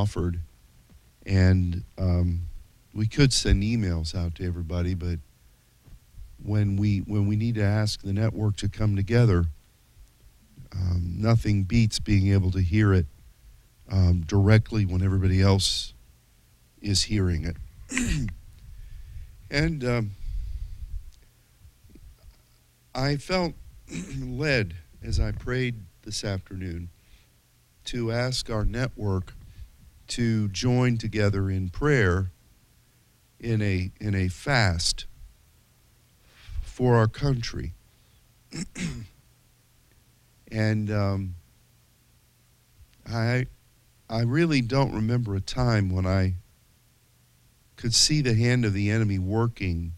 offered, and um, we could send emails out to everybody, but when we when we need to ask the network to come together, um, nothing beats being able to hear it um, directly when everybody else is hearing it. and um, I felt led as I prayed this afternoon to ask our network to join together in prayer in a in a fast for our country. and um, I I really don't remember a time when I could see the hand of the enemy working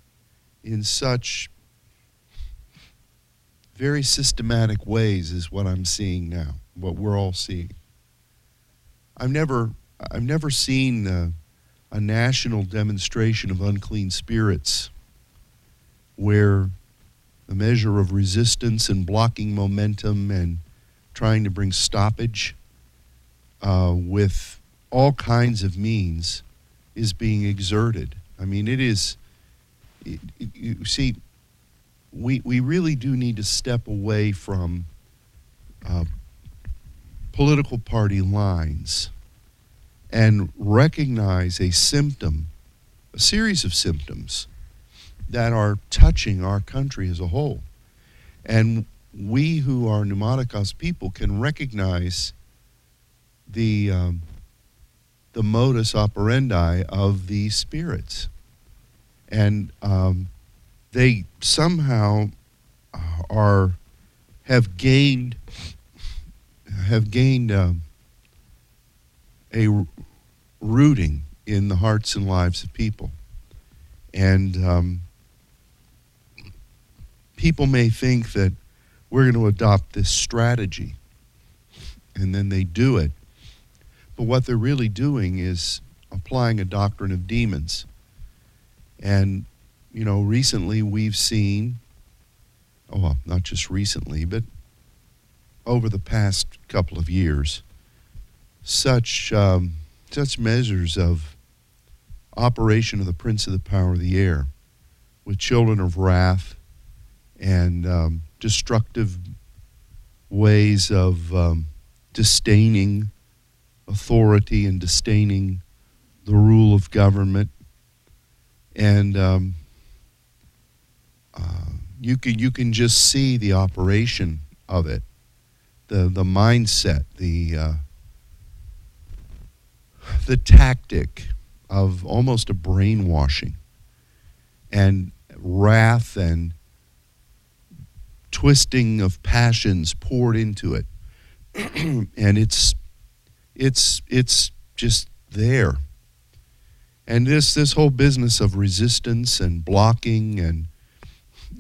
in such very systematic ways is what I'm seeing now, what we're all seeing. I've never, I've never seen a, a national demonstration of unclean spirits where the measure of resistance and blocking momentum and trying to bring stoppage uh, with all kinds of means is being exerted. I mean, it is, it, it, you see, we, we really do need to step away from uh, political party lines and recognize a symptom, a series of symptoms that are touching our country as a whole. And we who are pneumatikos people can recognize the, um, the modus operandi of these spirits. And um, they somehow are have gained have gained uh, a rooting in the hearts and lives of people, and um, people may think that we're going to adopt this strategy, and then they do it, but what they're really doing is applying a doctrine of demons, and you know, recently we've seen, oh, well, not just recently, but over the past couple of years, such um, such measures of operation of the prince of the power of the air, with children of wrath and um, destructive ways of um, disdaining authority and disdaining the rule of government. And um, uh, you can you can just see the operation of it, the the mindset, the uh, the tactic of almost a brainwashing, and wrath and twisting of passions poured into it, and it's it's it's just there. And this this whole business of resistance and blocking and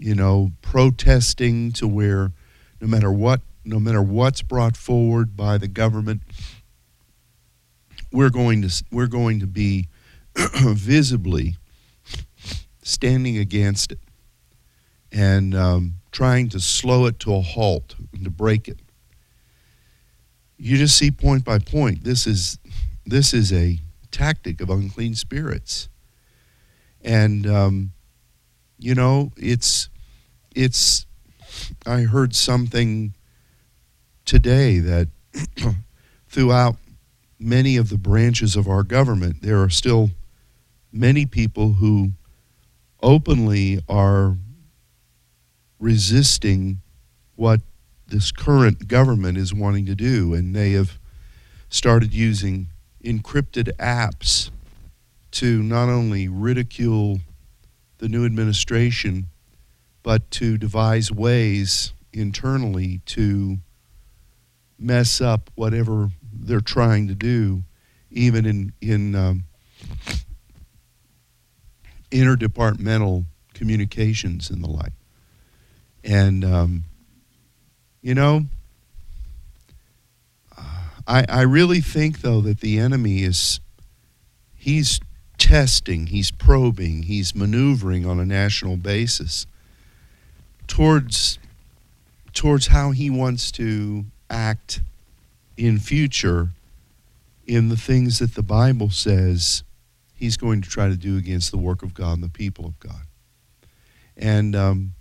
you know, protesting to where no matter what, no matter what's brought forward by the government, we're going to we're going to be visibly standing against it and um, trying to slow it to a halt and to break it. You just see point by point. This is this is a tactic of unclean spirits, and um, you know it's it's I heard something today that throughout many of the branches of our government, there are still many people who openly are resisting what this current government is wanting to do, and they have started using encrypted apps to not only ridicule the new administration but to devise ways internally to mess up whatever they're trying to do, even in in um, interdepartmental communications and the like. And um, you know, I I really think though that the enemy is he's testing, he's probing, he's maneuvering on a national basis towards towards how he wants to act in future in the things that the Bible says he's going to try to do against the work of God and the people of God. And um,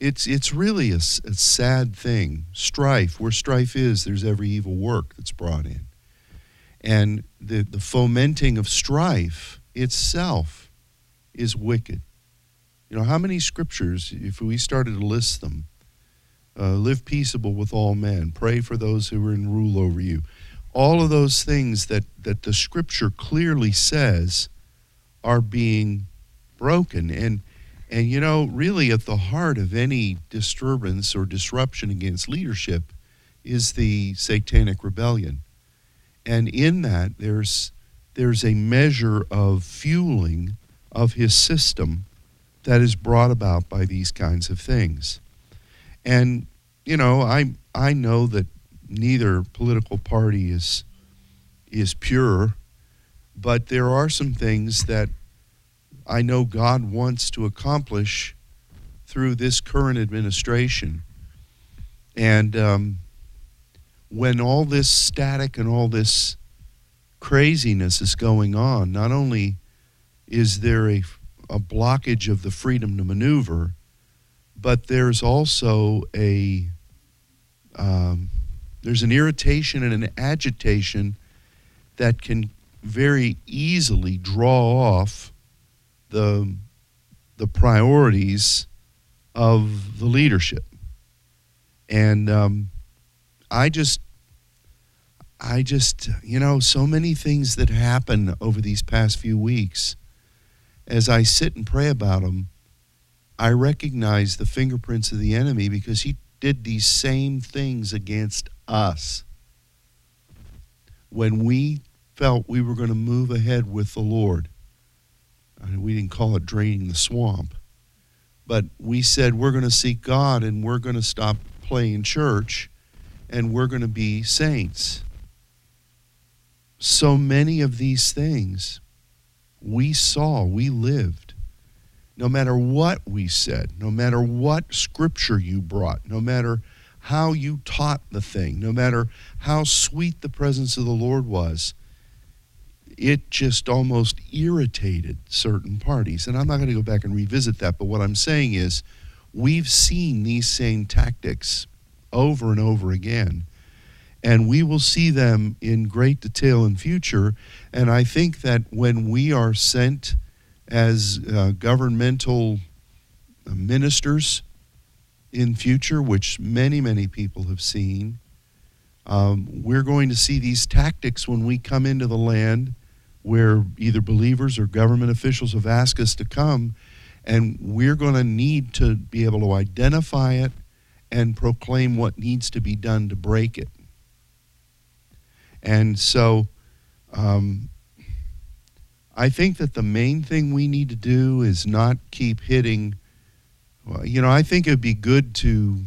it's, it's really a, a sad thing. Strife, where strife is, there's every evil work that's brought in. And the, the fomenting of strife itself is wicked. You know, how many scriptures, if we started to list them, uh, live peaceable with all men, pray for those who are in rule over you, all of those things that, that the scripture clearly says are being broken. And, and, you know, really at the heart of any disturbance or disruption against leadership is the satanic rebellion. And in that, there's, there's a measure of fueling of his system that is brought about by these kinds of things. And, you know, I, I know that neither political party is, is pure, but there are some things that I know God wants to accomplish through this current administration. And um, when all this static and all this craziness is going on, not only is there a, a blockage of the freedom to maneuver, but there's also a um, there's an irritation and an agitation that can very easily draw off the the priorities of the leadership, and um, I just I just, you know, so many things that happen over these past few weeks. As I sit and pray about them, I recognize the fingerprints of the enemy because he did these same things against us. When we felt we were going to move ahead with the Lord, I mean, we didn't call it draining the swamp, but we said we're going to seek God and we're going to stop playing church and we're going to be saints so many of these things we saw, we lived. No matter what we said, no matter what scripture you brought, no matter how you taught the thing, no matter how sweet the presence of the Lord was, it just almost irritated certain parties. And I'm not going to go back and revisit that, but what I'm saying is we've seen these same tactics over and over again and we will see them in great detail in future. And I think that when we are sent as uh, governmental ministers in future, which many, many people have seen, um, we're going to see these tactics when we come into the land where either believers or government officials have asked us to come, and we're going to need to be able to identify it and proclaim what needs to be done to break it. And so um, I think that the main thing we need to do is not keep hitting. Well, you know, I think it would be good to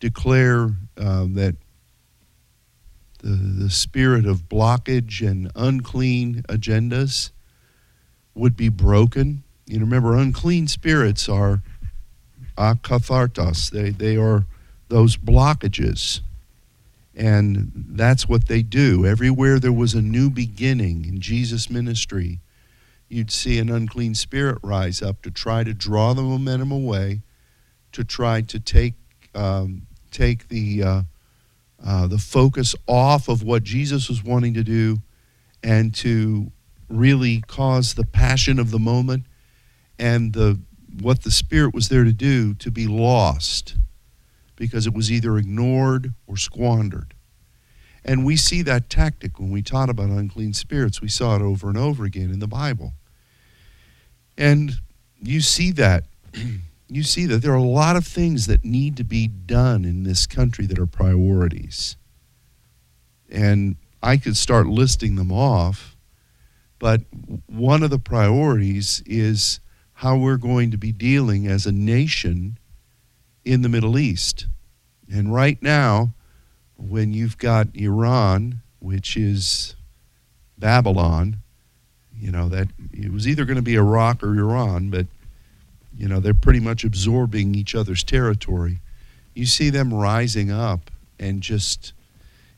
declare uh, that the, the spirit of blockage and unclean agendas would be broken. You know, remember, unclean spirits are akathartos. They, they are those blockages and that's what they do. Everywhere there was a new beginning in Jesus' ministry, you'd see an unclean spirit rise up to try to draw the momentum away, to try to take, um, take the, uh, uh, the focus off of what Jesus was wanting to do and to really cause the passion of the moment and the, what the Spirit was there to do to be lost because it was either ignored or squandered. And we see that tactic when we taught about unclean spirits. We saw it over and over again in the Bible. And you see that. you see that there are a lot of things that need to be done in this country that are priorities. And I could start listing them off, but one of the priorities is how we're going to be dealing as a nation in the Middle East. And right now, when you've got Iran, which is Babylon, you know, that it was either going to be Iraq or Iran, but, you know, they're pretty much absorbing each other's territory. You see them rising up and just,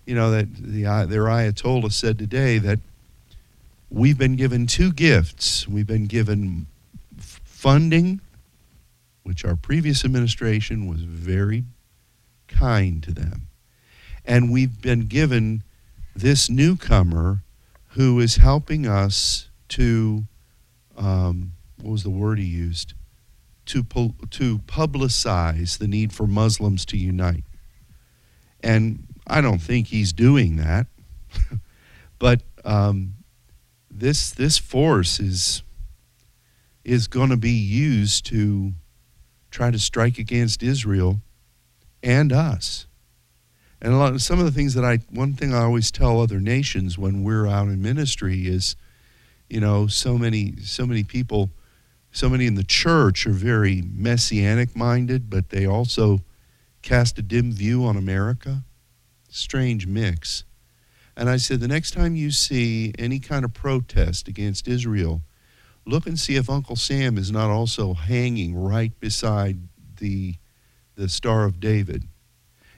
you know, that the, their Ayatollah said today that we've been given two gifts. We've been given funding, which our previous administration was very kind to them. And we've been given this newcomer who is helping us to, um, what was the word he used? To, to publicize the need for Muslims to unite. And I don't think he's doing that. but um, this, this force is, is going to be used to try to strike against Israel and us. And of, some of the things that I, one thing I always tell other nations when we're out in ministry is, you know, so many, so many people, so many in the church are very messianic minded, but they also cast a dim view on America. Strange mix. And I said, the next time you see any kind of protest against Israel, look and see if Uncle Sam is not also hanging right beside the, the Star of David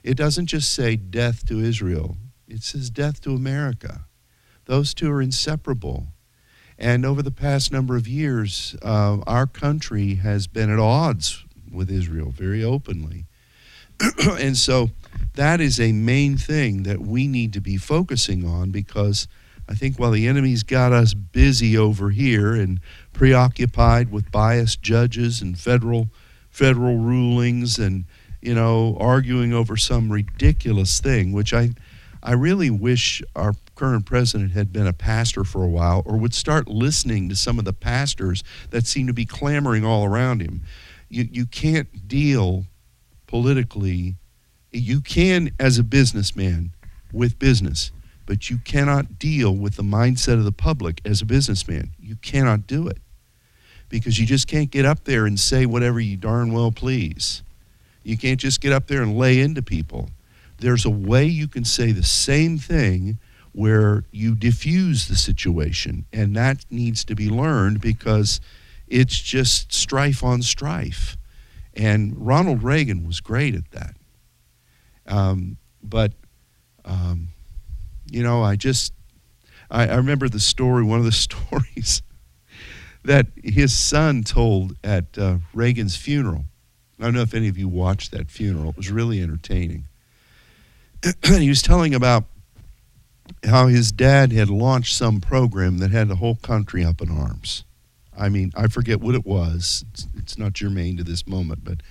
it doesn't just say death to Israel, it says death to America. Those two are inseparable. And over the past number of years, uh, our country has been at odds with Israel very openly. and so that is a main thing that we need to be focusing on because I think while the enemy's got us busy over here and preoccupied with biased judges and federal federal rulings and you know, arguing over some ridiculous thing, which I, I really wish our current president had been a pastor for a while or would start listening to some of the pastors that seem to be clamoring all around him. You, you can't deal politically. You can, as a businessman, with business, but you cannot deal with the mindset of the public as a businessman. You cannot do it because you just can't get up there and say whatever you darn well please. You can't just get up there and lay into people. There's a way you can say the same thing where you diffuse the situation, and that needs to be learned because it's just strife on strife. And Ronald Reagan was great at that. Um, but, um, you know, I just, I, I remember the story, one of the stories that his son told at uh, Reagan's funeral. I don't know if any of you watched that funeral. It was really entertaining. he was telling about how his dad had launched some program that had the whole country up in arms. I mean, I forget what it was. It's, it's not germane to this moment, but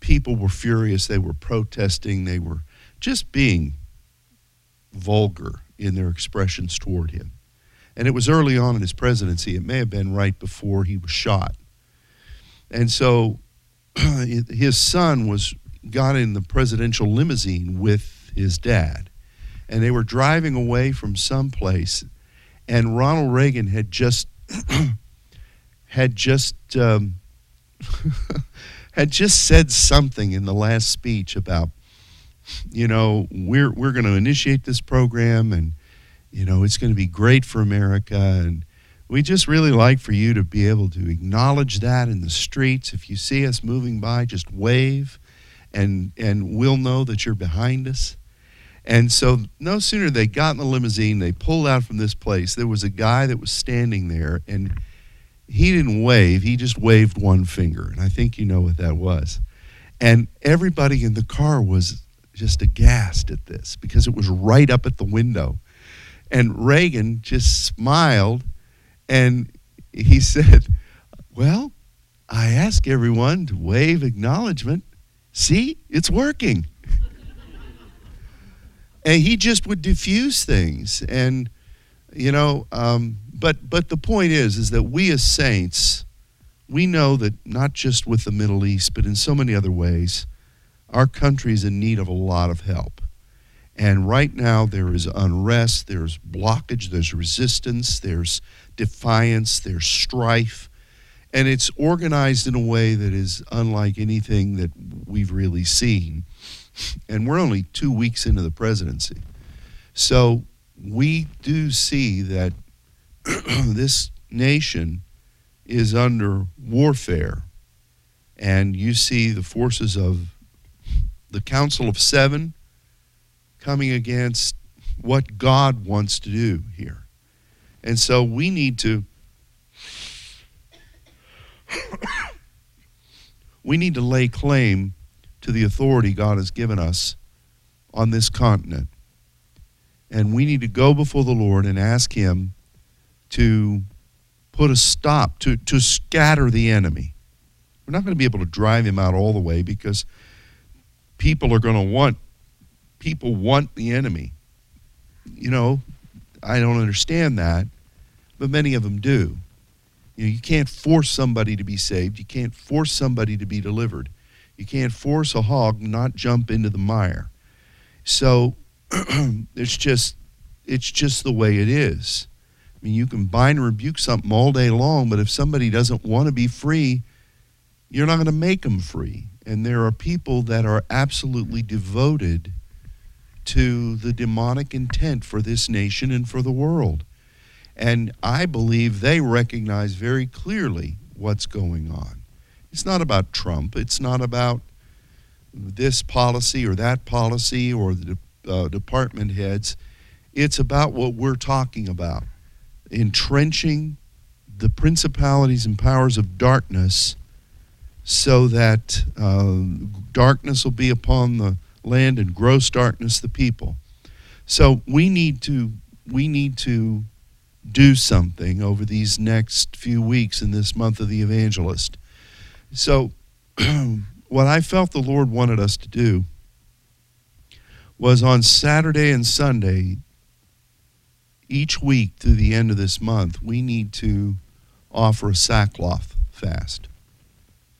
people were furious. They were protesting. They were just being vulgar in their expressions toward him. And it was early on in his presidency. It may have been right before he was shot. And so his son was got in the presidential limousine with his dad, and they were driving away from some place, and Ronald Reagan had just had just um, had just said something in the last speech about, you know, we're we're going to initiate this program, and you know it's going to be great for America, and we just really like for you to be able to acknowledge that in the streets. If you see us moving by, just wave and and we'll know that you're behind us. And so no sooner they got in the limousine, they pulled out from this place, there was a guy that was standing there and he didn't wave, he just waved one finger. And I think you know what that was. And everybody in the car was just aghast at this because it was right up at the window. And Reagan just smiled and he said, Well, I ask everyone to wave acknowledgement. See, it's working. And he just would diffuse things. And, you know, um, but, but the point is, is that we as saints, we know that not just with the Middle East, but in so many other ways, our country is in need of a lot of help. And right now, there is unrest, there's blockage, there's resistance, there's defiance, there's strife, and it's organized in a way that is unlike anything that we've really seen. And we're only two weeks into the presidency. So we do see that this nation is under warfare. And you see the forces of the Council of Seven coming against what God wants to do here. And so we need to we need to lay claim to the authority God has given us on this continent. And we need to go before the Lord and ask him to put a stop to to scatter the enemy. We're not going to be able to drive him out all the way because people are going to want people want the enemy. You know, I don't understand that, but many of them do. You know, you can't force somebody to be saved. You can't force somebody to be delivered. You can't force a hog not jump into the mire. So it's just it's just the way it is. I mean, you can bind and rebuke something all day long, but if somebody doesn't want to be free, you're not going to make them free. And there are people that are absolutely devoted to the demonic intent for this nation and for the world. And I believe they recognize very clearly what's going on. It's not about Trump. It's not about this policy or that policy or the uh, department heads. It's about what we're talking about entrenching the principalities and powers of darkness so that uh, darkness will be upon the land and gross darkness the people. So we need to we need to do something over these next few weeks in this month of the evangelist. So what I felt the Lord wanted us to do was on Saturday and Sunday each week through the end of this month, we need to offer a sackcloth fast.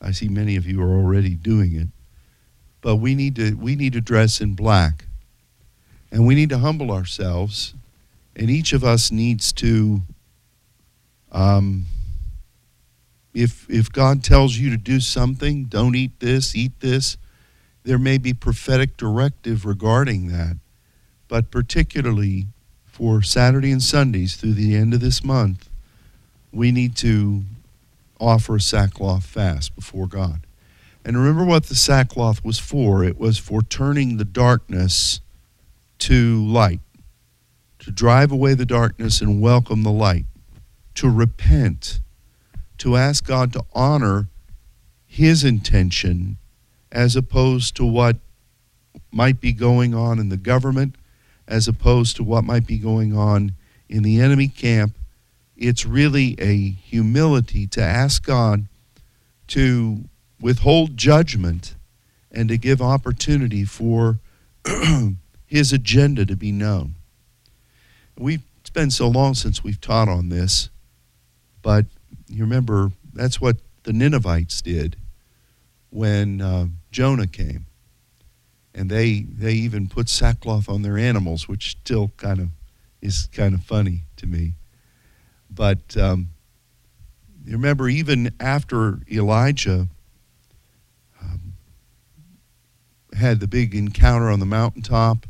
I see many of you are already doing it but we need to we need to dress in black and we need to humble ourselves and each of us needs to um, if if god tells you to do something don't eat this eat this there may be prophetic directive regarding that. But particularly for saturday and sundays through the end of this month we need to offer a sackcloth fast before god. And remember what the sackcloth was for. It was for turning the darkness to light, to drive away the darkness and welcome the light, to repent, to ask God to honor his intention as opposed to what might be going on in the government, as opposed to what might be going on in the enemy camp. It's really a humility to ask God to withhold judgment and to give opportunity for his agenda to be known. We've been so long since we've taught on this, but you remember that's what the Ninevites did when uh, Jonah came, and they they even put sackcloth on their animals, which still kind of is kind of funny to me. But um, you remember even after Elijah had the big encounter on the mountaintop,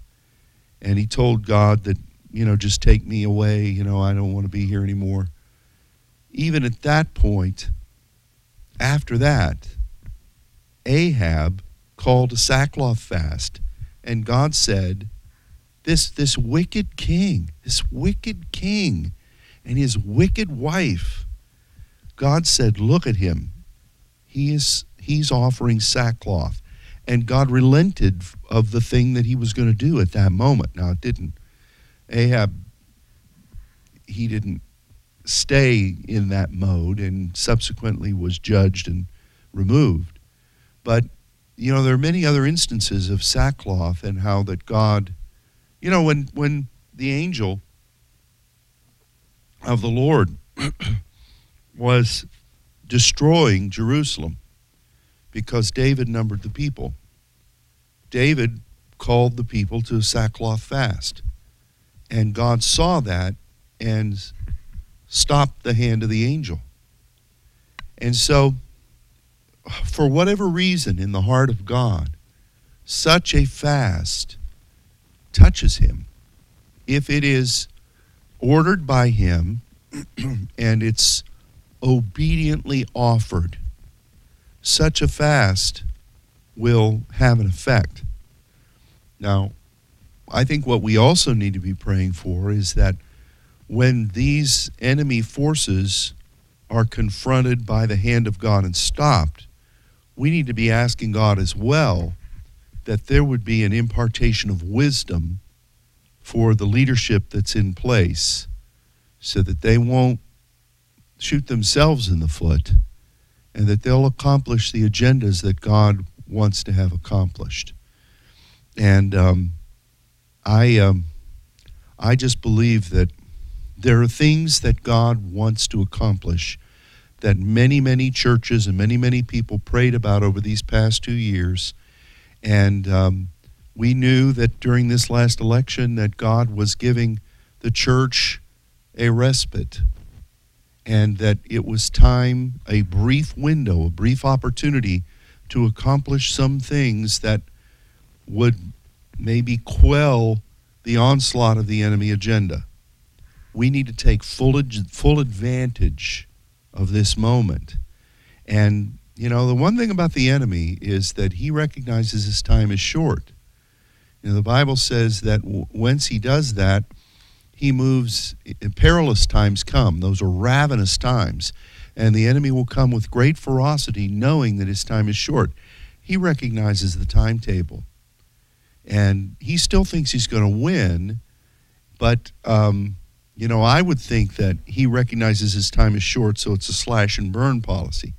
and he told God that, you know, just take me away. You know, I don't want to be here anymore. Even at that point, after that, Ahab called a sackcloth fast, and God said, this, this wicked king, this wicked king, and his wicked wife, God said, Look at him. He is, he's offering sackcloth and God relented of the thing that he was going to do at that moment. Now, it didn't. Ahab, he didn't stay in that mode and subsequently was judged and removed. But, you know, there are many other instances of sackcloth and how that God, you know, when, when the angel of the Lord was destroying Jerusalem because David numbered the people. David called the people to a sackcloth fast. And God saw that and stopped the hand of the angel. And so, for whatever reason in the heart of God, such a fast touches him. If it is ordered by him and it's obediently offered, such a fast will have an effect. Now, I think what we also need to be praying for is that when these enemy forces are confronted by the hand of God and stopped, we need to be asking God as well that there would be an impartation of wisdom for the leadership that's in place so that they won't shoot themselves in the foot and that they'll accomplish the agendas that God wants to have accomplished. And um, I, um, I just believe that there are things that God wants to accomplish that many, many churches and many, many people prayed about over these past two years. And um, we knew that during this last election that God was giving the church a respite and that it was time, a brief window, a brief opportunity to accomplish some things that would maybe quell the onslaught of the enemy agenda. We need to take full, full advantage of this moment. And, you know, the one thing about the enemy is that he recognizes his time is short. You know, the Bible says that w- once he does that, he moves, perilous times come. Those are ravenous times. And the enemy will come with great ferocity, knowing that his time is short. He recognizes the timetable. And he still thinks he's going to win, but um, you know, I would think that he recognizes his time is short, so it's a slash and burn policy.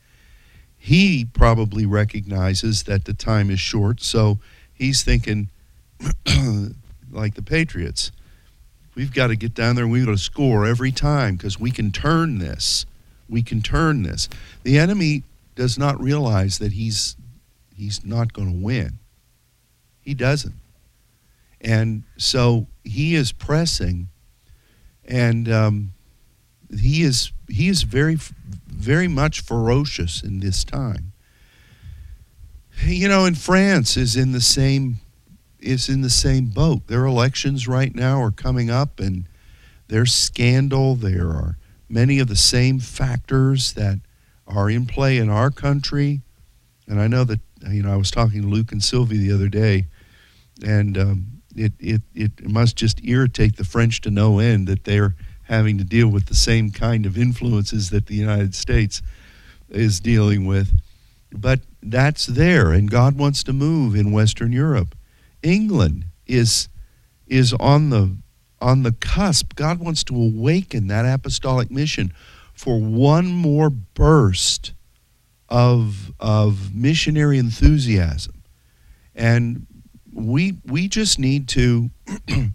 He probably recognizes that the time is short, so he's thinking, like the Patriots, we've got to get down there and we've got to score every time because we can turn this. We can turn this. The enemy does not realize that he's he's not going to win. He doesn't. And so he is pressing and um, he is he is very very much ferocious in this time. You know, in France is in the same is in the same boat. Their elections right now are coming up, and there's scandal. There are many of the same factors that are in play in our country. And I know that you know I was talking to Luke and Sylvie the other day, and um, it, it, it must just irritate the French to no end that they're having to deal with the same kind of influences that the United States is dealing with. But that's there, and God wants to move in Western Europe. England is is on the on the cusp. God wants to awaken that apostolic mission for one more burst of of missionary enthusiasm. And we we just need to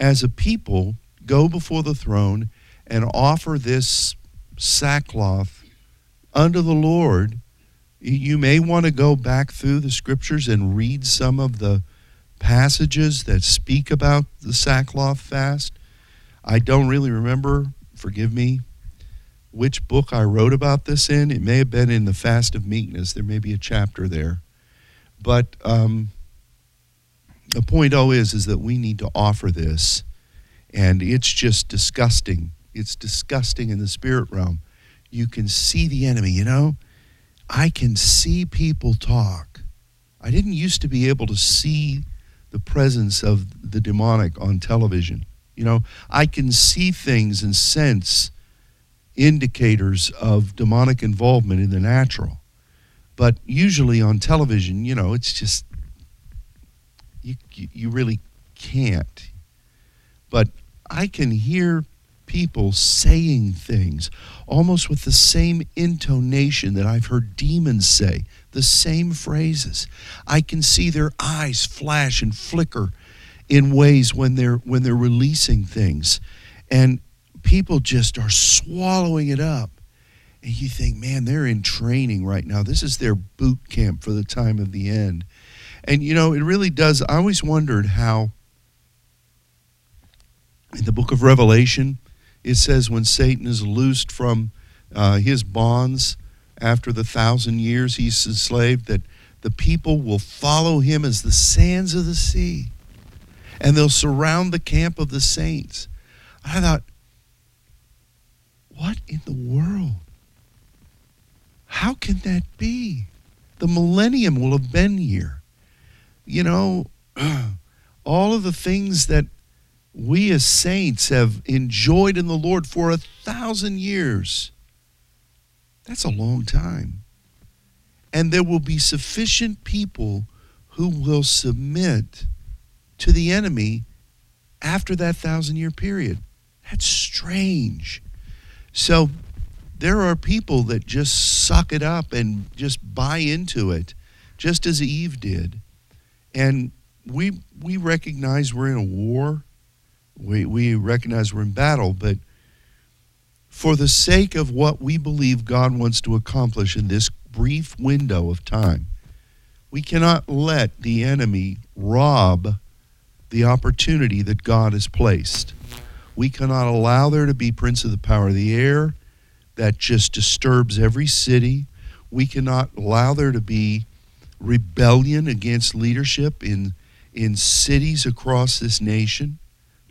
as a people go before the throne and offer this sackcloth unto the Lord. You may want to go back through the scriptures and read some of the passages that speak about the sackcloth fast. I don't really remember, forgive me, which book I wrote about this in. It may have been in the Fast of Meekness. There may be a chapter there. But um, the point oh is is that we need to offer this and it's just disgusting. It's disgusting in the spirit realm. You can see the enemy you know? I can see people talk. I didn't used to be able to see the presence of the demonic on television you know? I can see things and sense indicators of demonic involvement in the natural. But usually on television you know it's just you, you really can't. But I can hear people saying things almost with the same intonation that I've heard demons say, the same phrases. I can see their eyes flash and flicker in ways when they're when they're releasing things. And people just are swallowing it up. And you think, man, they're in training right now. This is their boot camp for the time of the end. And you know, it really does. I always wondered how in the book of Revelation, it says when Satan is loosed from uh, his bonds after the thousand years he's enslaved, that the people will follow him as the sands of the sea and they'll surround the camp of the saints. I thought, what in the world? How can that be? The millennium will have been here you know, all of the things that we as saints have enjoyed in the Lord for a thousand years. That's a long time. And there will be sufficient people who will submit to the enemy after that thousand year period. That's strange. So there are people that just suck it up and just buy into it, just as Eve did. And we we recognize we're in a war. We we recognize we're in battle, but for the sake of what we believe God wants to accomplish in this brief window of time, we cannot let the enemy rob the opportunity that God has placed. We cannot allow there to be prince of the power of the air that just disturbs every city. We cannot allow there to be rebellion against leadership in in cities across this nation,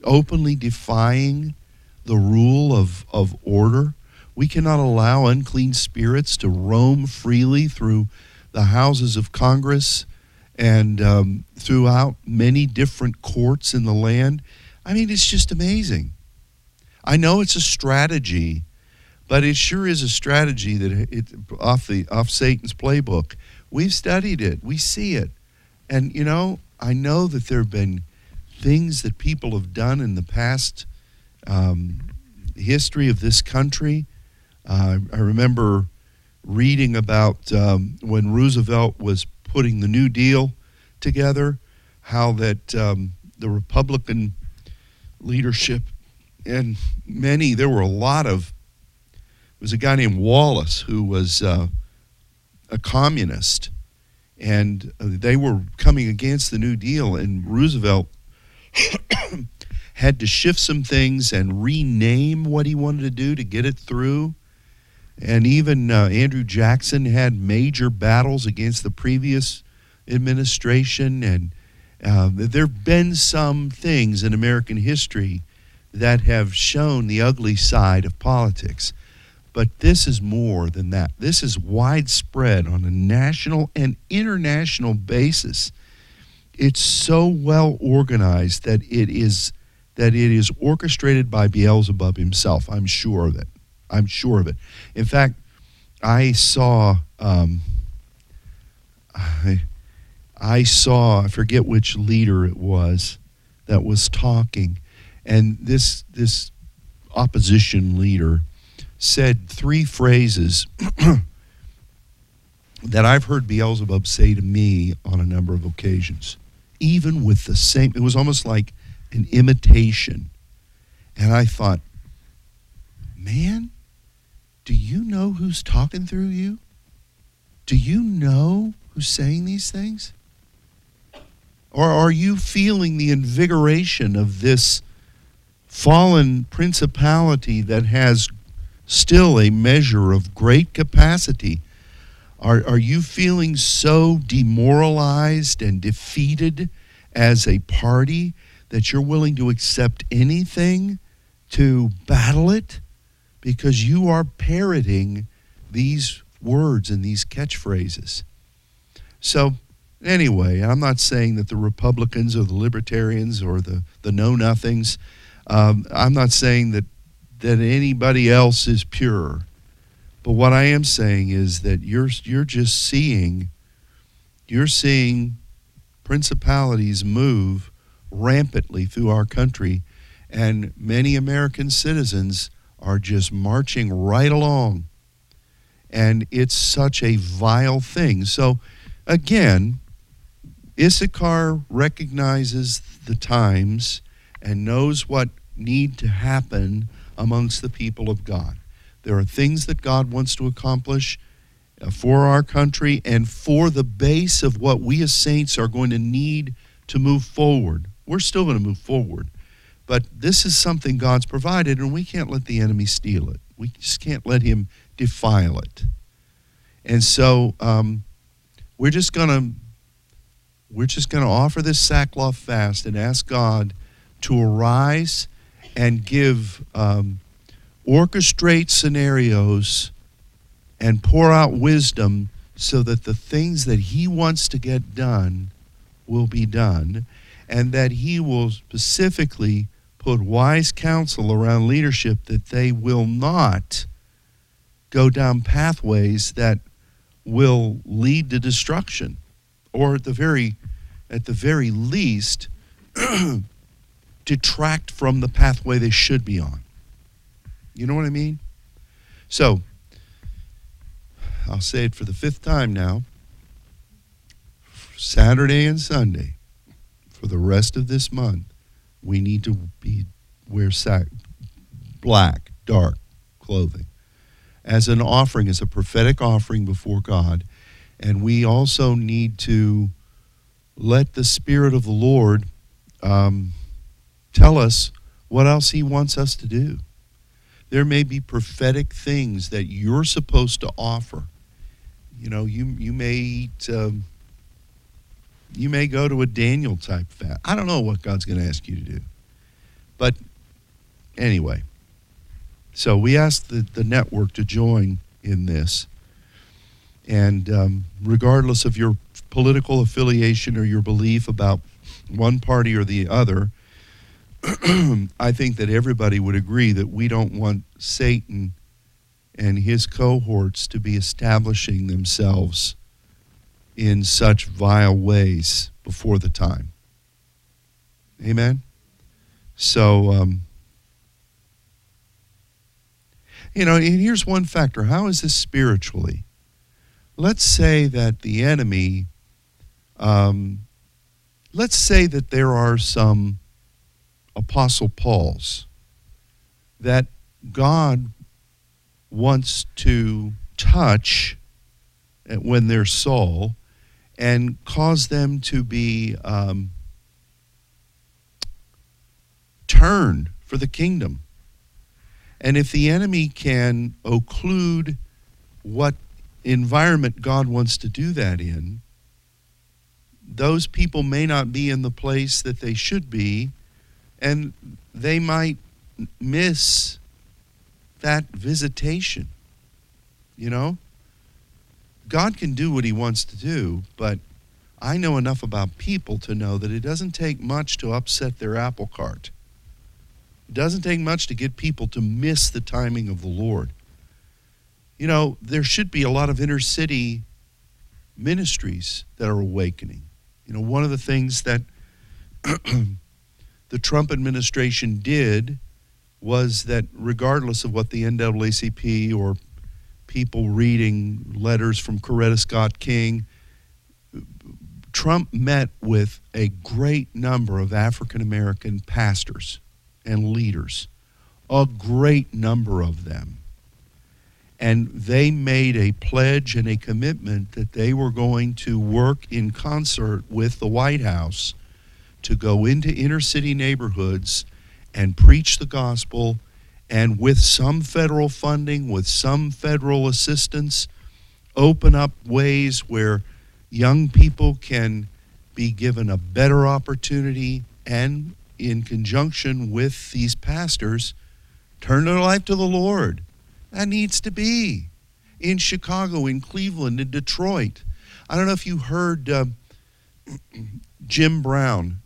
openly defying the rule of, of order. We cannot allow unclean spirits to roam freely through the houses of Congress and um, throughout many different courts in the land. I mean, it's just amazing. I know it's a strategy, but it sure is a strategy that it, off the off Satan's playbook. We've studied it. We see it, and you know, I know that there have been things that people have done in the past um, history of this country. Uh, I remember reading about um, when Roosevelt was putting the New Deal together, how that um, the Republican leadership and many, there were a lot of, there was a guy named Wallace who was uh, a communist, and they were coming against the New Deal, and Roosevelt had to shift some things and rename what he wanted to do to get it through. And even uh, Andrew Jackson had major battles against the previous administration. And uh, there have been some things in American history that have shown the ugly side of politics. But this is more than that. This is widespread on a national and international basis. It's so well organized that it is that it is orchestrated by Beelzebub himself. I'm sure of it. I'm sure of it. In fact, I saw um, I, I saw I forget which leader it was that was talking, and this this opposition leader said three phrases that I've heard Beelzebub say to me on a number of occasions, even with the same, it was almost like an imitation. And I thought, man, do you know who's talking through you? Do you know who's saying these things? Or are you feeling the invigoration of this fallen principality that has still a measure of great capacity. Are, are you feeling so demoralized and defeated as a party that you're willing to accept anything to battle it? Because you are parroting these words and these catchphrases. So, anyway, I'm not saying that the Republicans or the Libertarians or the, the Know Nothings, um, I'm not saying that that anybody else is pure. But what I am saying is that you're you're just seeing you're seeing principalities move rampantly through our country and many American citizens are just marching right along. And it's such a vile thing. So again, Issachar recognizes the times and knows what need to happen amongst the people of God. There are things that God wants to accomplish uh, for our country and for the base of what we as saints are going to need to move forward. We're still going to move forward. But this is something God's provided, and we can't let the enemy steal it. We just can't let him defile it. And so um, we're just going to we're just going to offer this sackcloth fast and ask God to arise and give um, orchestrate scenarios and pour out wisdom so that the things that he wants to get done will be done and that He will specifically put wise counsel around leadership that they will not go down pathways that will lead to destruction or at the very at the very least detract from the pathway they should be on. You know what i mean? So i'll say it for the fifth time now. Saturday and sunday for the rest of this month we need to be wear sack black dark clothing as an offering as a prophetic offering before god. And we also need to let the spirit of the lord um, tell us what else he wants us to do there may be prophetic things that you're supposed to offer you know you you may eat um, you may go to a Daniel type fast. I don't know what God's going to ask you to do. But anyway, so we asked the, the network to join in this. And um, regardless of your political affiliation or your belief about one party or the other, I think that everybody would agree that we don't want Satan and his cohorts to be establishing themselves in such vile ways before the time. Amen? So, um, you know, and here's one factor. How is this spiritually? Let's say that the enemy, um, let's say that there are some Apostle Pauls that God wants to touch when they're Saul and cause them to be um, turned for the kingdom. And if the enemy can occlude what environment God wants to do that in, those people may not be in the place that they should be, and they might miss that visitation. You know? God can do what he wants to do, but I know enough about people to know that it doesn't take much to upset their apple cart. It doesn't take much to get people to miss the timing of the Lord. You know, there should be a lot of inner city ministries that are awakening. You know, one of the things that the Trump administration did was that regardless of what the NAACP or people reading letters from Coretta Scott King. Trump met with a great number of African American pastors and leaders, a great number of them. And they made a pledge and a commitment that they were going to work in concert with the White House to go into inner city neighborhoods and preach the gospel and with some federal funding, with some federal assistance, open up ways where young people can be given a better opportunity and in conjunction with these pastors turn their life to the Lord. That needs to be in Chicago, in Cleveland, in Detroit. I don't know if you heard uh, Jim Brown.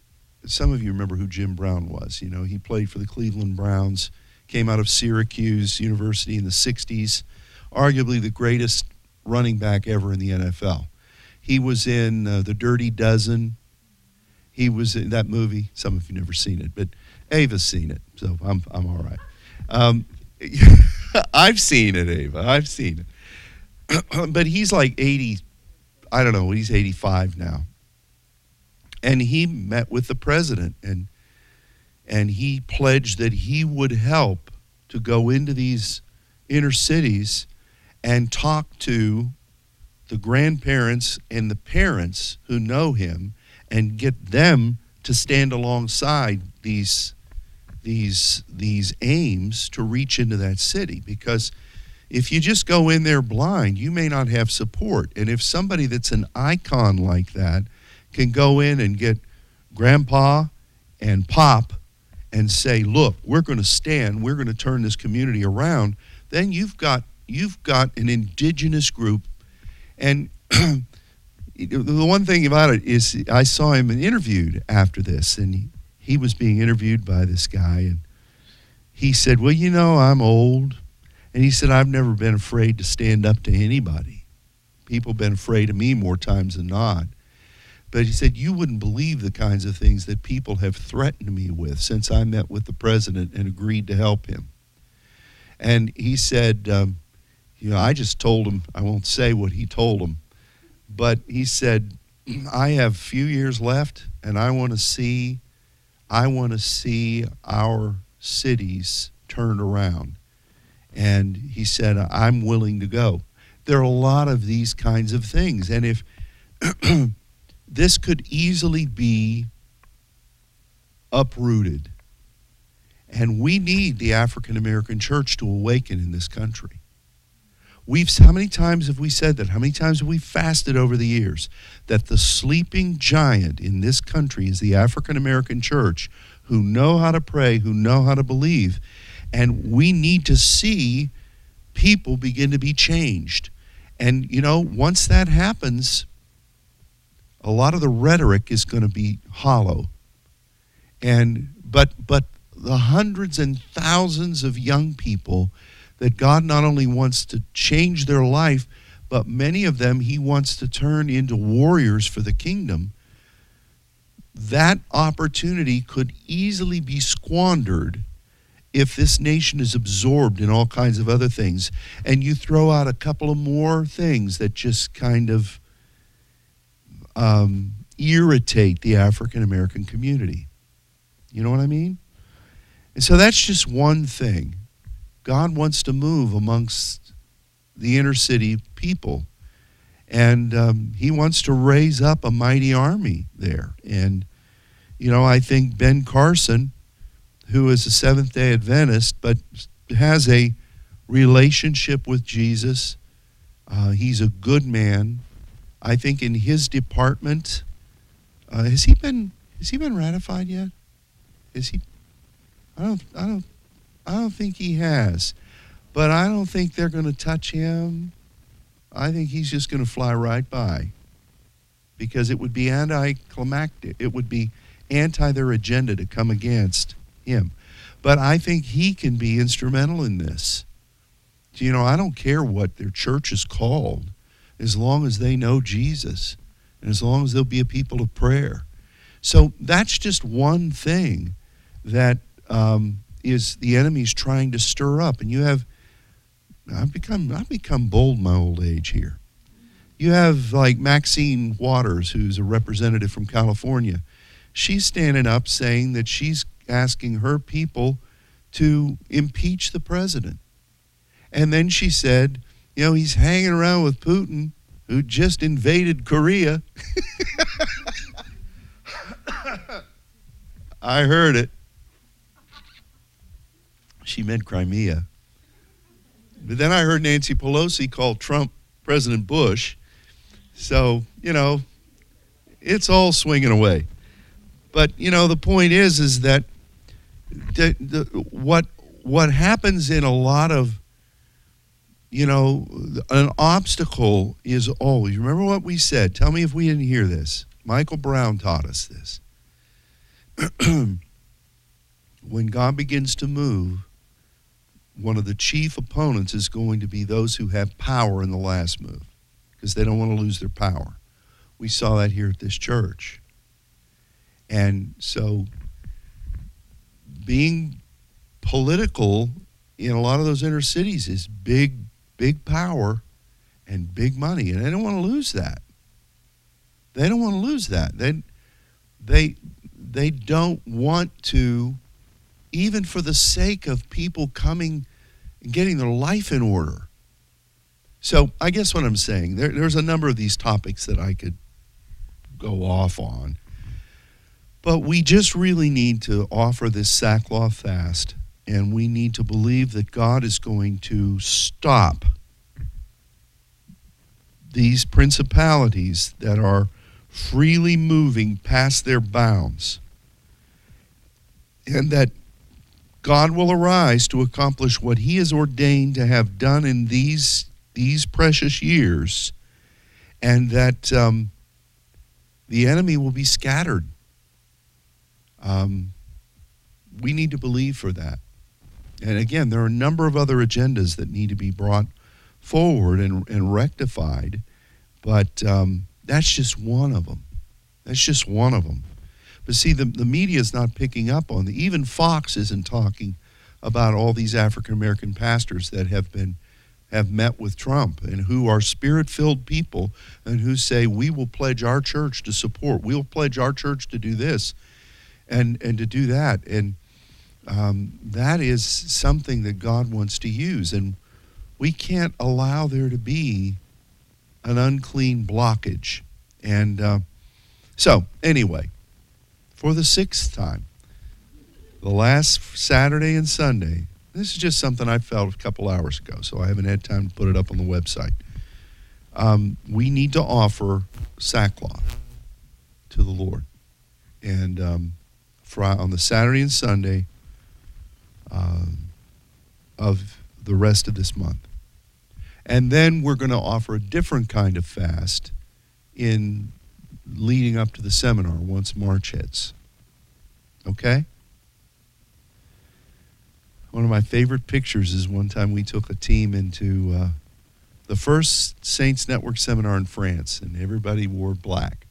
Some of you remember who Jim Brown was. You know, he played for the Cleveland Browns came out of Syracuse University in the 60s, arguably the greatest running back ever in the NFL. He was in uh, The Dirty Dozen. He was in that movie. Some of you never seen it, but Ava's seen it, so I'm, I'm all right. Um, I've seen it, Ava. I've seen it. but he's like 80, I don't know, he's 85 now. And he met with the president and and he pledged that he would help to go into these inner cities and talk to the grandparents and the parents who know him and get them to stand alongside these these these aims to reach into that city. Because if you just go in there blind you may not have support. And if somebody that's an icon like that can go in and get grandpa and pop and say, look, we're going to stand, we're going to turn this community around, then you've got you've got an indigenous group and the one thing about it is I saw him interviewed after this, and he, he was being interviewed by this guy, and he said, Well, you know, I'm old. And he said, I've never been afraid to stand up to anybody. People have been afraid of me more times than not. But he said, You wouldn't believe the kinds of things that people have threatened me with since I met with the president and agreed to help him. And he said, um, You know, I just told him, I won't say what he told him, but he said, I have few years left and I want to see. I want to see our cities turned around. And he said, I'm willing to go. There are a lot of these kinds of things. And if this could easily be uprooted. And we need the African American church to awaken in this country. We've how many times have we said that? How many times have we fasted over the years that the sleeping giant in this country is the African American church who know how to pray, who know how to believe, and we need to see people begin to be changed. And you know, once that happens, a lot of the rhetoric is going to be hollow. And but but the hundreds and thousands of young people that God not only wants to change their life, but many of them he wants to turn into warriors for the kingdom. That opportunity could easily be squandered if this nation is absorbed in all kinds of other things and you throw out a couple of more things that just kind of um, irritate the African American community. You know what I mean? And so that's just one thing. God wants to move amongst the inner city people. And um, he wants to raise up a mighty army there. And, you know, I think Ben Carson, who is a Seventh day Adventist, but has a relationship with Jesus, uh, he's a good man. I think in his department, uh, has he been has he been ratified yet? Is he? I don't I don't I don't think he has, but I don't think they're going to touch him. I think he's just going to fly right by, because it would be anticlimactic. It would be anti their agenda to come against him. But I think he can be instrumental in this. You know, I don't care what their church is called as long as they know Jesus and as long as they'll be a people of prayer. So that's just one thing that um, is the enemy's trying to stir up. And you have, I've become, I've become bold my old age here. You have like Maxine Waters, who's a representative from California. She's standing up saying that she's asking her people to impeach the president. And then she said, you know, he's hanging around with Putin, who just invaded Korea. I heard it. She meant Crimea. But then I heard Nancy Pelosi call Trump President Bush. So, you know, it's all swinging away. But, you know, the point is, is that the, the, what, what happens in a lot of you know, an obstacle is always, remember what we said? Tell me if we didn't hear this. Michael Brown taught us this. when God begins to move, one of the chief opponents is going to be those who have power in the last move because they don't want to lose their power. We saw that here at this church. And so being political in a lot of those inner cities is big big power and big money, and they don't want to lose that. They don't want to lose that. They, they, they don't want to, even for the sake of people coming and getting their life in order. So I guess what I'm saying, there, there's a number of these topics that I could go off on. But we just really need to offer this sackcloth fast and we need to believe that God is going to stop these principalities that are freely moving past their bounds. And that God will arise to accomplish what he has ordained to have done in these, these precious years. And that um, the enemy will be scattered. Um, we need to believe for that. And again, there are a number of other agendas that need to be brought forward and, and rectified, but um, that's just one of them. That's just one of them. But see, the, the media is not picking up on the, even Fox isn't talking about all these African American pastors that have been have met with Trump and who are spirit filled people and who say, We will pledge our church to support, we'll pledge our church to do this and, and to do that. And um, that is something that God wants to use. And we can't allow there to be an unclean blockage. And uh, so, anyway, for the sixth time, the last Saturday and Sunday, this is just something I felt a couple hours ago, so I haven't had time to put it up on the website. Um, we need to offer sackcloth to the Lord. And um, on the Saturday and Sunday um, of the rest of this month. And then we're going to offer a different kind of fast in leading up to the seminar once March hits. Okay? One of my favorite pictures is one time we took a team into uh, the first Saints Network seminar in France, and everybody wore black.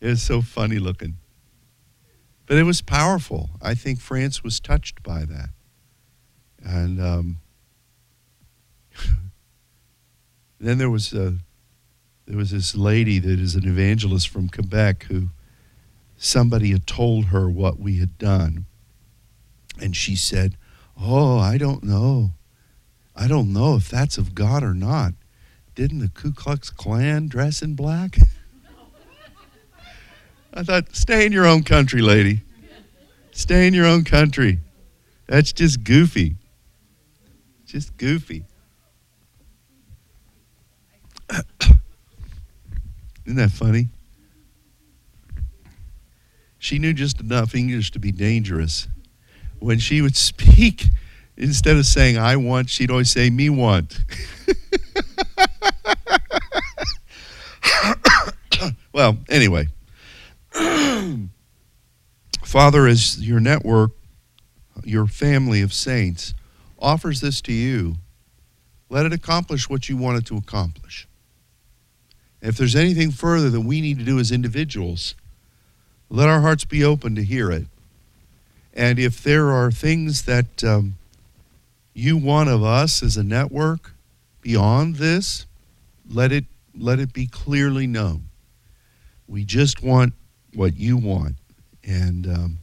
It was so funny looking. But it was powerful. I think France was touched by that. And um, then there was a, there was this lady that is an evangelist from Quebec who somebody had told her what we had done and she said, Oh, I don't know. I don't know if that's of God or not. Didn't the Ku Klux Klan dress in black? I thought, stay in your own country, lady. Stay in your own country. That's just goofy. Just goofy. Isn't that funny? She knew just enough English to be dangerous when she would speak, instead of saying I want, she'd always say me want. well, anyway. Father, as your network, your family of saints offers this to you, let it accomplish what you want it to accomplish. If there's anything further that we need to do as individuals, let our hearts be open to hear it. And if there are things that um, you want of us as a network beyond this, let it let it be clearly known. We just want what you want, and um,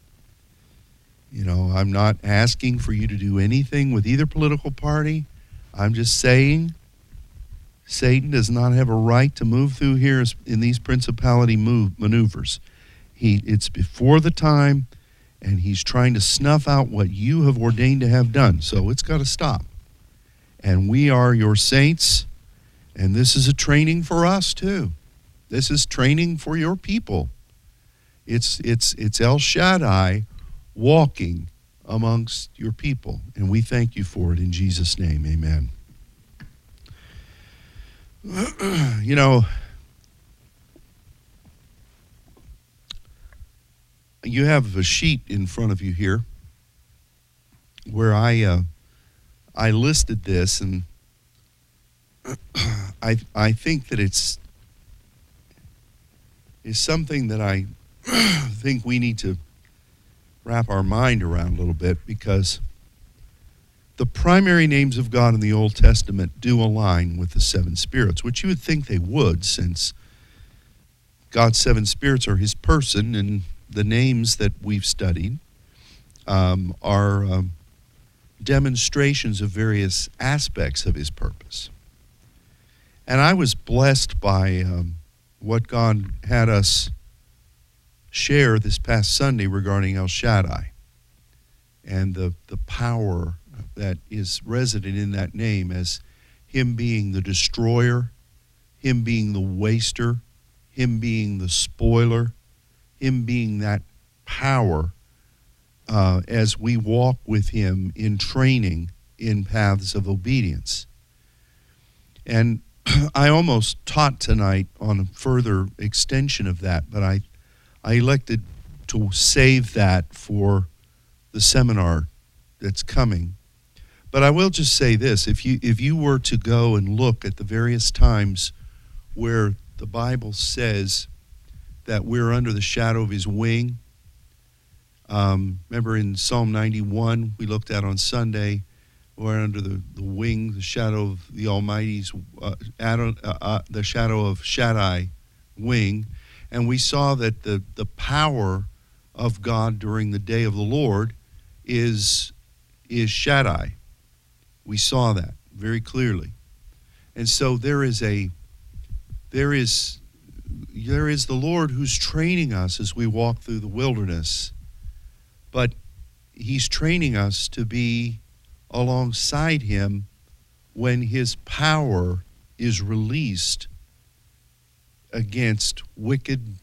you know I'm not asking for you to do anything with either political party. I'm just saying Satan does not have a right to move through here in these principality move, maneuvers. He, it's before the time and he's trying to snuff out what you have ordained to have done. So it's got to stop. And we are your saints, and this is a training for us too. This is training for your people. It's it's it's El Shaddai walking amongst your people, and we thank you for it in Jesus' name. Amen. you know, you have a sheet in front of you here where I uh, I listed this, and I I think that it's is something that I think we need to wrap our mind around a little bit because the primary names of God in the Old Testament do align with the seven spirits, which you would think they would, since God's seven spirits are His person and the names that we've studied um, are um, demonstrations of various aspects of his purpose. And I was blessed by um, what God had us share this past Sunday regarding El Shaddai and the, the power that is resident in that name as him being the destroyer, him being the waster, him being the spoiler, him being that power uh, as we walk with Him in training in paths of obedience. And I almost taught tonight on a further extension of that, but I, I elected to save that for the seminar that's coming. But I will just say this: if you if you were to go and look at the various times where the Bible says that we're under the shadow of His wing, um, remember in Psalm 91 we looked at on Sunday we're under the, the wing, the shadow of the Almighty's, uh, Adam, uh, uh, the shadow of Shaddai wing. And we saw that the, the power of God during the day of the Lord is, is Shaddai. We saw that very clearly. And so there is a there is there is the Lord who's training us as we walk through the wilderness. But he's training us to be alongside him when his power is released against wicked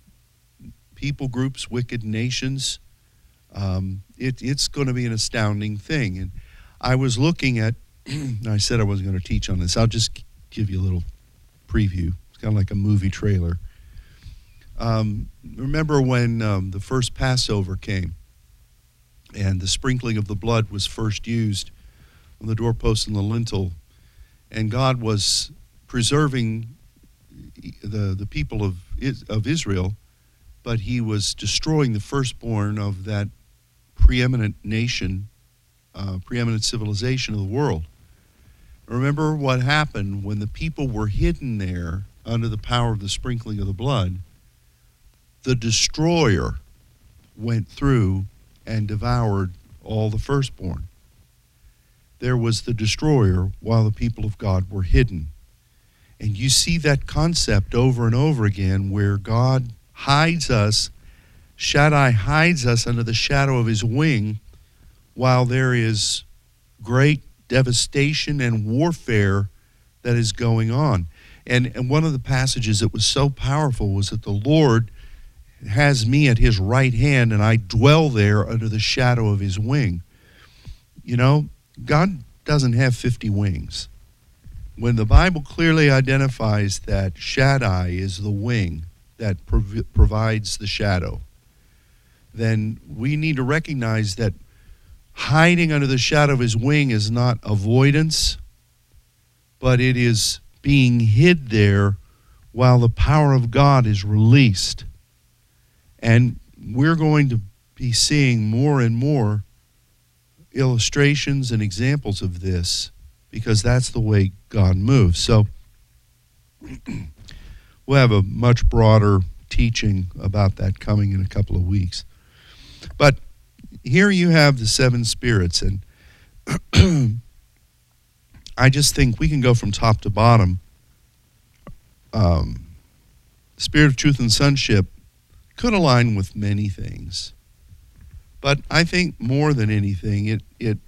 people groups, wicked nations. Um, it, it's going to be an astounding thing. And I was looking at, I said I wasn't going to teach on this. I'll just give you a little preview. It's kind of like a movie trailer. Um, remember when um, the first Passover came and the sprinkling of the blood was first used on the doorpost and the lintel, and God was preserving the, the people of, of Israel, but he was destroying the firstborn of that preeminent nation, uh, preeminent civilization of the world. Remember what happened when the people were hidden there under the power of the sprinkling of the blood? The destroyer went through and devoured all the firstborn there was the destroyer while the people of God were hidden. And you see that concept over and over again where God hides us, Shaddai hides us under the shadow of his wing while there is great devastation and warfare that is going on. And, and one of the passages that was so powerful was that the Lord has me at his right hand and I dwell there under the shadow of his wing. You know, God doesn't have 50 wings. When the Bible clearly identifies that Shaddai is the wing that prov- provides the shadow, then we need to recognize that hiding under the shadow of his wing is not avoidance, but it is being hid there while the power of God is released. And we're going to be seeing more and more illustrations and examples of this because that's the way God moves. So we'll have a much broader teaching about that coming in a couple of weeks. But here you have the seven spirits, and I just think we can go from top to bottom. Um, spirit of truth and sonship could align with many things. But I think more than anything, it it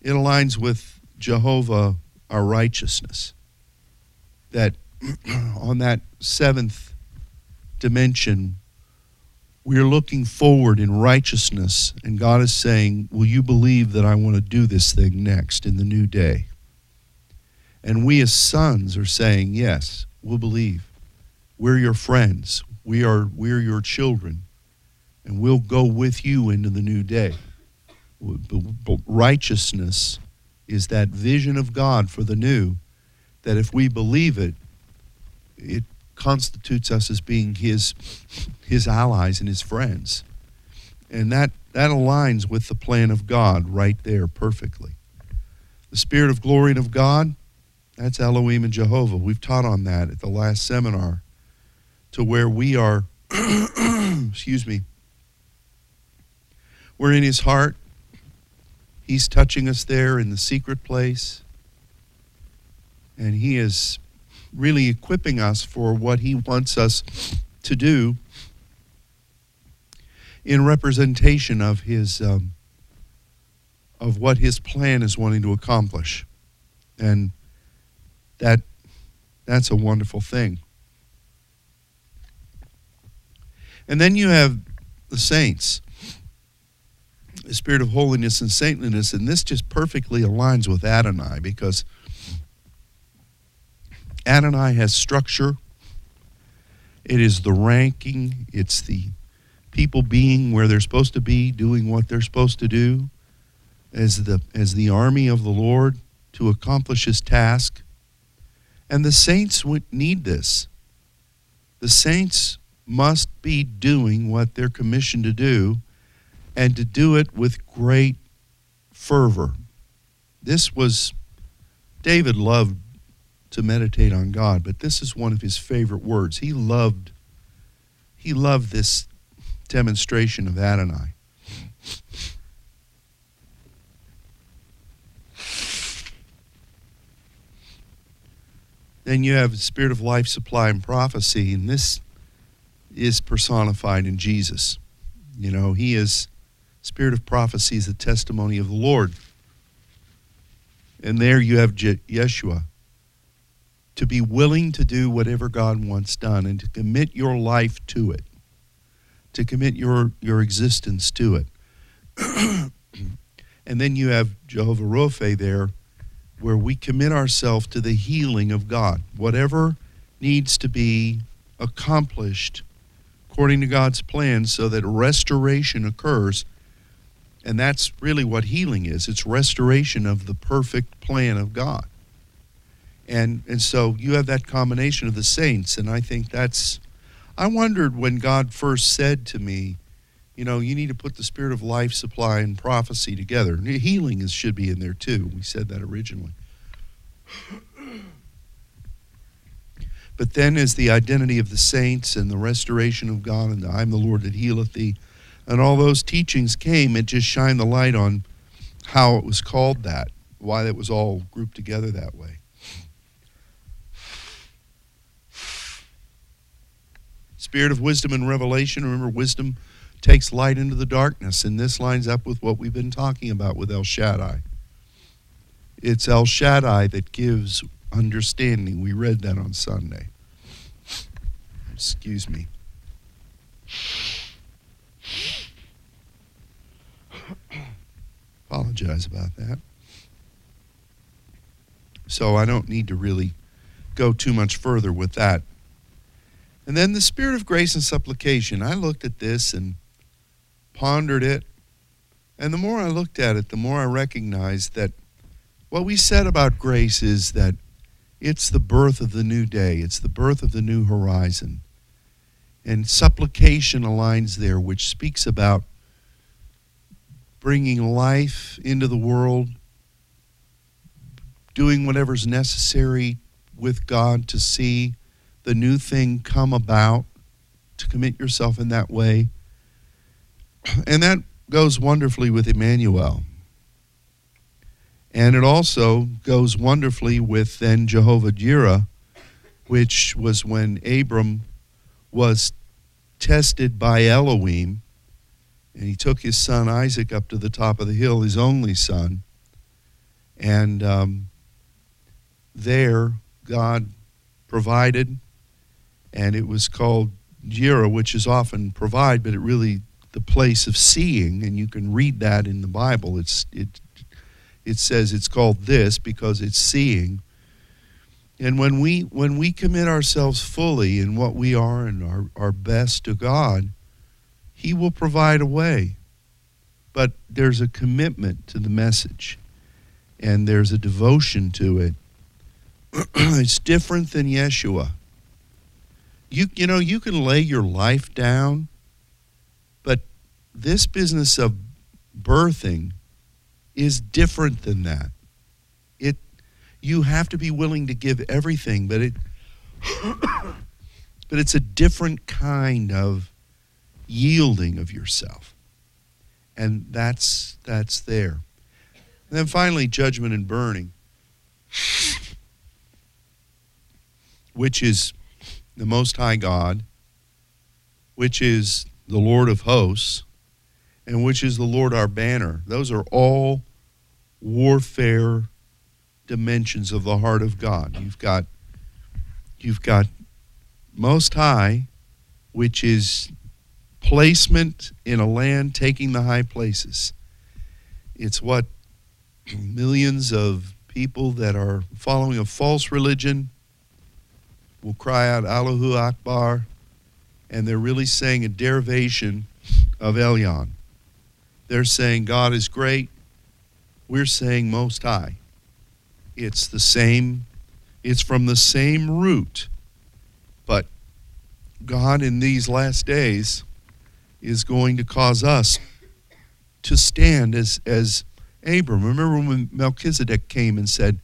it aligns with Jehovah, our righteousness. That on that seventh dimension, we're looking forward in righteousness, and God is saying, Will you believe that I want to do this thing next in the new day? And we as sons are saying, Yes, we'll believe. We're your friends. We are we're your children and we'll go with you into the new day. But righteousness is that vision of God for the new that if we believe it, it constitutes us as being his his allies and his friends. And that that aligns with the plan of God right there perfectly. The spirit of glory and of God, that's Elohim and Jehovah. We've taught on that at the last seminar to where we are excuse me we're in his heart. He's touching us there in the secret place. And he is really equipping us for what he wants us to do in representation of his um, of what his plan is wanting to accomplish. And that that's a wonderful thing. And then you have the saints spirit of holiness and saintliness, and this just perfectly aligns with Adonai because Adonai has structure. It is the ranking. It's the people being where they're supposed to be, doing what they're supposed to do as the, as the army of the Lord to accomplish his task. And the saints would need this. The saints must be doing what they're commissioned to do and to do it with great fervor. This was, David loved to meditate on God, but this is one of his favorite words. He loved, he loved this demonstration of Adonai. Then you have the spirit of life supply and prophecy, and this is personified in Jesus. You know, he is spirit of prophecy is the testimony of the Lord. And there you have Je- Yeshua to be willing to do whatever God wants done and to commit your life to it, to commit your, your existence to it. and then you have Jehovah Rophe there, where we commit ourselves to the healing of God. Whatever needs to be accomplished according to God's plan so that restoration occurs. And that's really what healing is it's restoration of the perfect plan of God. And, and so you have that combination of the saints. And I think that's, I wondered when God first said to me, you know, you need to put the spirit of life supply and prophecy together. Healing is, should be in there too. We said that originally. But then is the identity of the saints and the restoration of God and the, I'm the Lord that healeth thee. And all those teachings came, it just shined the light on how it was called that, why it was all grouped together that way. Spirit of wisdom and revelation. Remember, wisdom takes light into the darkness, and this lines up with what we've been talking about with El Shaddai. It's El Shaddai that gives understanding. We read that on Sunday. Excuse me. Apologize about that. So I don't need to really go too much further with that. And then the spirit of grace and supplication. I looked at this and pondered it. And the more I looked at it, the more I recognized that what we said about grace is that it's the birth of the new day, it's the birth of the new horizon. And supplication aligns there, which speaks about bringing life into the world, doing whatever's necessary with God to see the new thing come about, to commit yourself in that way. And that goes wonderfully with Emmanuel. And it also goes wonderfully with then Jehovah Jireh, which was when Abram was tested by Elohim, and he took his son Isaac up to the top of the hill, his only son, and um, there God provided, and it was called Jireh, which is often provide, but it really the place of seeing, and you can read that in the Bible. It's it it says it's called this because it's seeing. And when we when we commit ourselves fully in what we are and our, our best to God, He will provide a way. But there's a commitment to the message and there's a devotion to it. it's different than Yeshua. You you know, you can lay your life down, but this business of birthing is different than that. You have to be willing to give everything, but it but it's a different kind of yielding of yourself. And that's that's there. And then finally judgment and burning, which is the most high God, which is the Lord of hosts, and which is the Lord our banner. Those are all warfare dimensions of the heart of God. You've got you've got most high, which is placement in a land taking the high places. It's what millions of people that are following a false religion will cry out Allahu Akbar, and they're really saying a derivation of Elyon. They're saying God is great. We're saying Most High. It's the same, it's from the same root. But God in these last days is going to cause us to stand as, as Abram. Remember when Melchizedek came and said,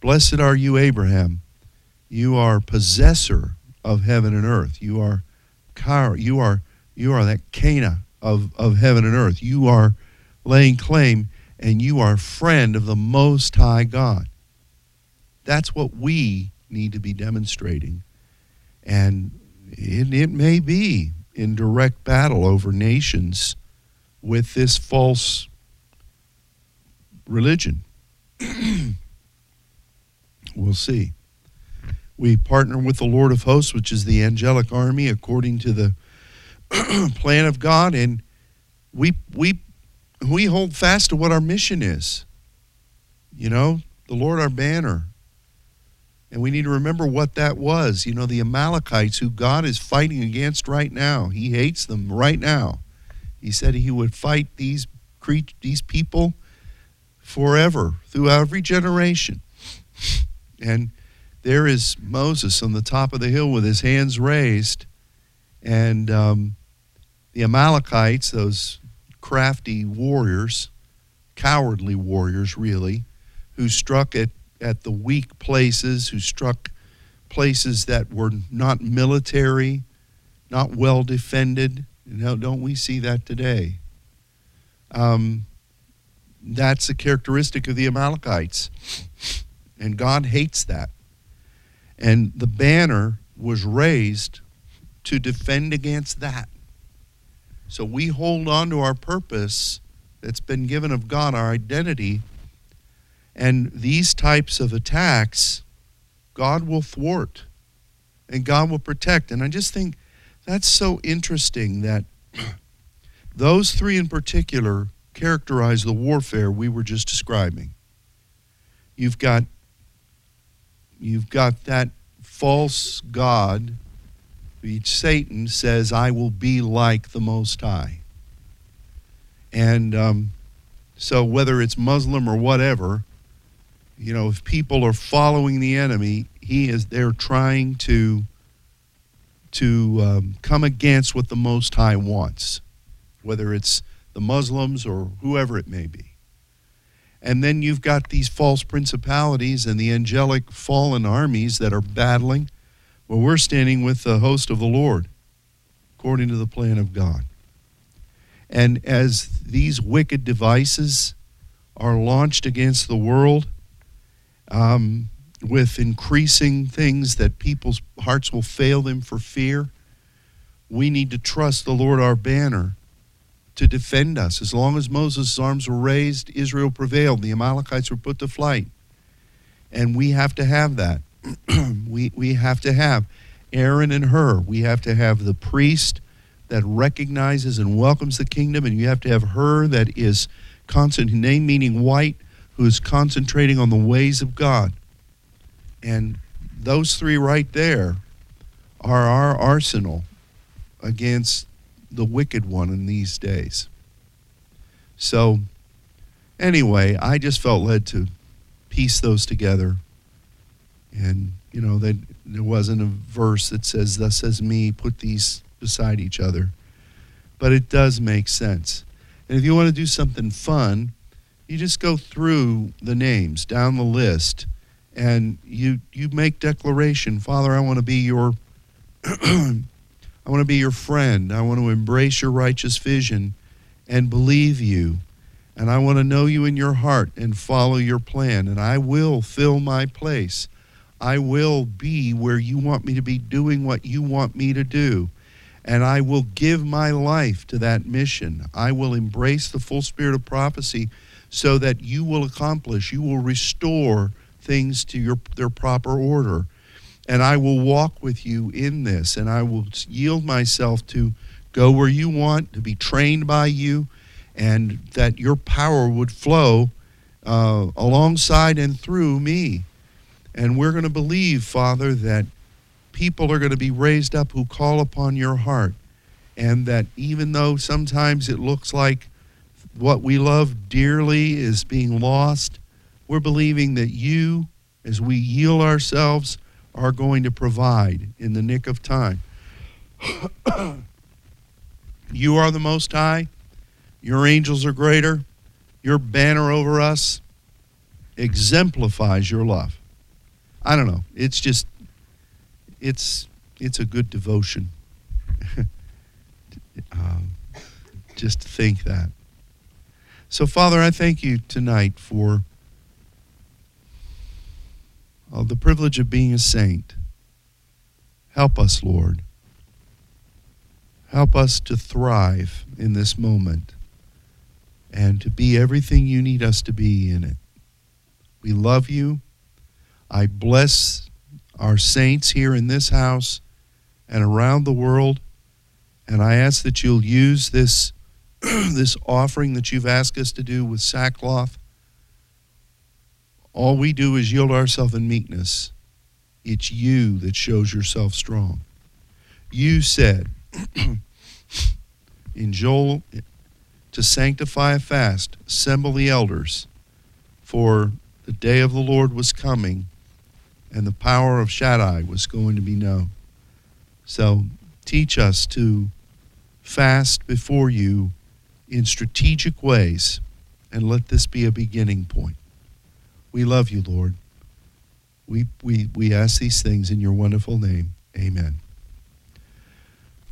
Blessed are you, Abraham. You are possessor of heaven and earth. You are you are you are that Cana of, of heaven and earth. You are laying claim and you are friend of the most high God. That's what we need to be demonstrating. And it, it may be in direct battle over nations with this false religion. we'll see. We partner with the Lord of hosts, which is the angelic army, according to the plan of God, and we we we hold fast to what our mission is. You know, the Lord our banner. And we need to remember what that was. You know, the Amalekites who God is fighting against right now. He hates them right now. He said he would fight these cre- these people forever through every generation. And there is Moses on the top of the hill with his hands raised, and um, the Amalekites, those crafty warriors, cowardly warriors, really, who struck at, at the weak places, who struck places that were not military, not well defended. Know, don't we see that today? Um, that's a characteristic of the Amalekites. And God hates that. And the banner was raised to defend against that. So we hold on to our purpose that's been given of God, our identity. And these types of attacks, God will thwart and God will protect. And I just think that's so interesting that those three in particular characterize the warfare we were just describing. You've got you've got that false god which Satan says, I will be like the Most High. And um, so, whether it's Muslim or whatever, you know, if people are following the enemy, he is they're trying to to um, come against what the Most High wants, whether it's the Muslims or whoever it may be. And then you've got these false principalities and the angelic fallen armies that are battling well, we're standing with the host of the Lord, according to the plan of God. And as these wicked devices are launched against the world, um, with increasing things that people's hearts will fail them for fear, we need to trust the Lord our banner to defend us. As long as Moses' arms were raised, Israel prevailed. The Amalekites were put to flight. And we have to have that. we, we have to have Aaron and Hur. We have to have the priest that recognizes and welcomes the kingdom, and you have to have Hur that is constant, name meaning white, who is concentrating on the ways of God. And those three right there are our arsenal against the wicked one in these days. So, anyway, I just felt led to piece those together and, you know, that there wasn't a verse that says, Thus says me, put these beside each other. But it does make sense. And if you want to do something fun, you just go through the names down the list and you you make declaration father i want to be your i want to be your friend i want to embrace your righteous vision and believe you and i want to know you in your heart and follow your plan and i will fill my place I will be where you want me to be, doing what you want me to do. And I will give my life to that mission. I will embrace the full spirit of prophecy so that you will accomplish, you will restore things to your, their proper order. And I will walk with you in this, and I will yield myself to go where you want, to be trained by you, and that your power would flow uh, alongside and through me. And we're going to believe, Father, that people are going to be raised up who call upon your heart. And that even though sometimes it looks like what we love dearly is being lost, we're believing that you, as we yield ourselves, are going to provide in the nick of time. you are the Most High. Your angels are greater. Your banner over us exemplifies your love. I don't know. It's just, it's, it's a good devotion. um, just to think that. So, Father, I thank you tonight for uh, the privilege of being a saint. Help us, Lord. Help us to thrive in this moment and to be everything you need us to be in it. We love you. I bless our saints here in this house and around the world. And I ask that you'll use this, this offering that you've asked us to do with sackcloth. All we do is yield ourselves in meekness. It's you that shows yourself strong. You said in Joel to sanctify a fast, assemble the elders, for the day of the Lord was coming, and the power of Shaddai was going to be known. So teach us to fast before you in strategic ways, and let this be a beginning point. We love you, Lord. We, we, we ask these things in your wonderful name. Amen.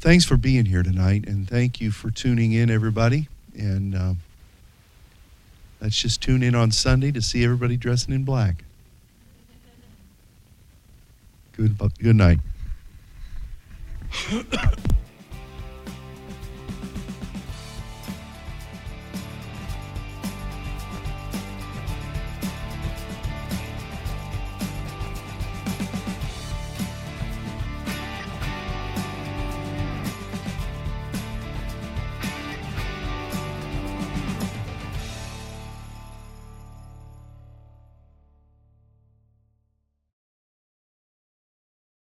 Thanks for being here tonight, and thank you for tuning in, everybody. And uh, let's just tune in on Sunday to see everybody dressing in black. Good, good night.